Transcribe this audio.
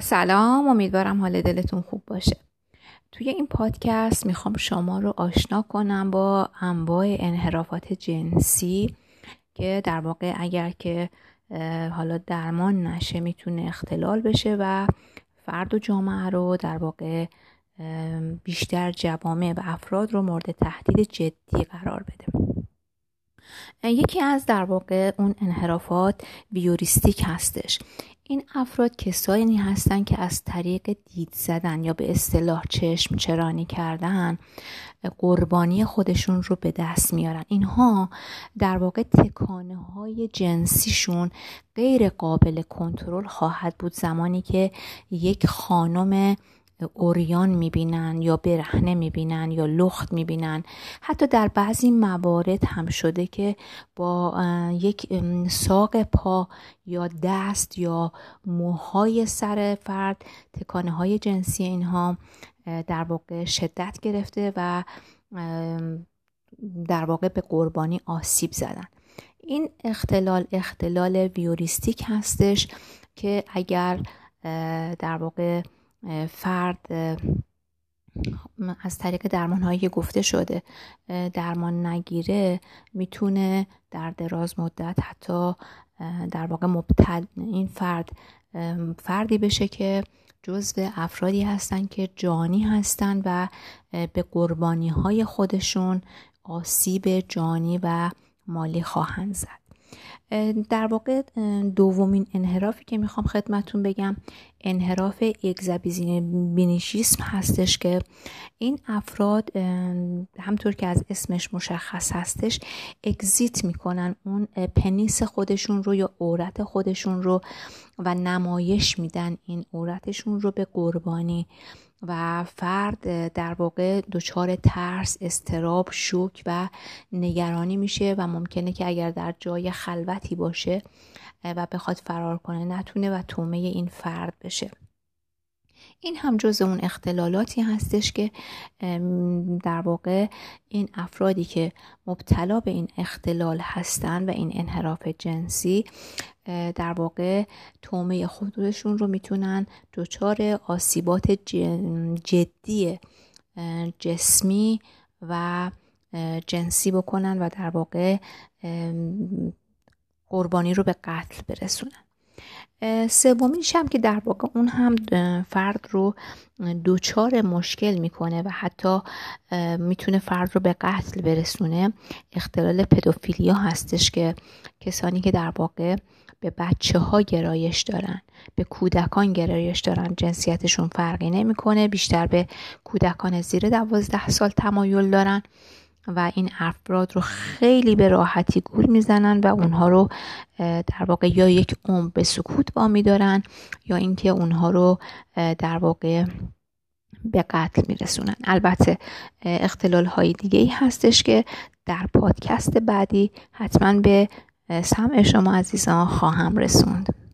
سلام امیدوارم حال دلتون خوب باشه. توی این پادکست می‌خوام شما رو آشنا کنم با انواع انحرافات جنسی که در واقع اگر که حالا درمان نشه می‌تونه اختلال بشه و فرد و جامعه رو در واقع بیشتر جوامع و افراد رو مورد تهدید جدی قرار بده. یکی از در واقع اون انحرافات بیوریستیک هستش. این افراد کسانی هستند که از طریق دید زدن یا به اصطلاح چشم چرانی کردن قربانی خودشون رو به دست میارن. اینها در واقع تکانه های جنسیشون غیر قابل کنترل خواهد بود. زمانی که یک خانم اوریان می‌بینن یا برهنه می‌بینن یا لخت می‌بینن. حتی در بعضی موارد هم شده که با یک ساق پا یا دست یا موهای سر فرد تکانه های جنسی اینها در واقع شدت گرفته و در واقع به قربانی آسیب زدن. این اختلال اختلال ویوریستیک هستش که اگر در واقع فرد از طریق درمان هایی گفته شده درمان نگیره می‌تونه در دراز مدت حتی در واقع مبتل این فرد فردی بشه که جزو افرادی هستند که جانی هستند و به قربانی های خودشون آسیب جانی و مالی خواهند زد. در واقع دومین انحرافی که می‌خوام خدمتون بگم انحراف اگزابیزینیشیسم هستش که این افراد همطور که از اسمش مشخص هستش اگزیت می‌کنن اون پنیس خودشون رو یا عورت خودشون رو و نمایش میدن این عورتشون رو به قربانی. و فرد در واقع دچار ترس استراب شوک و نگرانی میشه و ممکنه که اگر در جای خلوتی باشه و بخواد فرار کنه نتونه و تومه این فرد بشه. این هم جز اون اختلالاتی هستش که در واقع این افرادی که مبتلا به این اختلال هستن و این انحراف جنسی در واقع تومه خودشون رو می‌تونن دچار آسیبات جدی جسمی و جنسی بکنن و در واقع قربانی رو به قتل برسونن. سومینش هم که در واقع اون هم فرد رو دوچار مشکل می‌کنه و حتی می‌تونه فرد رو به قتل برسونه. اختلال پدوفیلیا هستش که کسانی که در واقع به بچه ها گرایش دارن به کودکان گرایش دارن جنسیتشون فرقی نمی‌کنه. بیشتر به کودکان زیر دوازده سال تمایل دارن. و این افراد رو خیلی به راحتی گول می‌زنن و اونها رو در واقع یا یک عمر به سکوت وامی دارن یا اینکه اونها رو در واقع به قتل میرسونن. البته اختلال های دیگه ای هستش که در پادکست بعدی حتما به سمع شما عزیزان خواهم رسوند.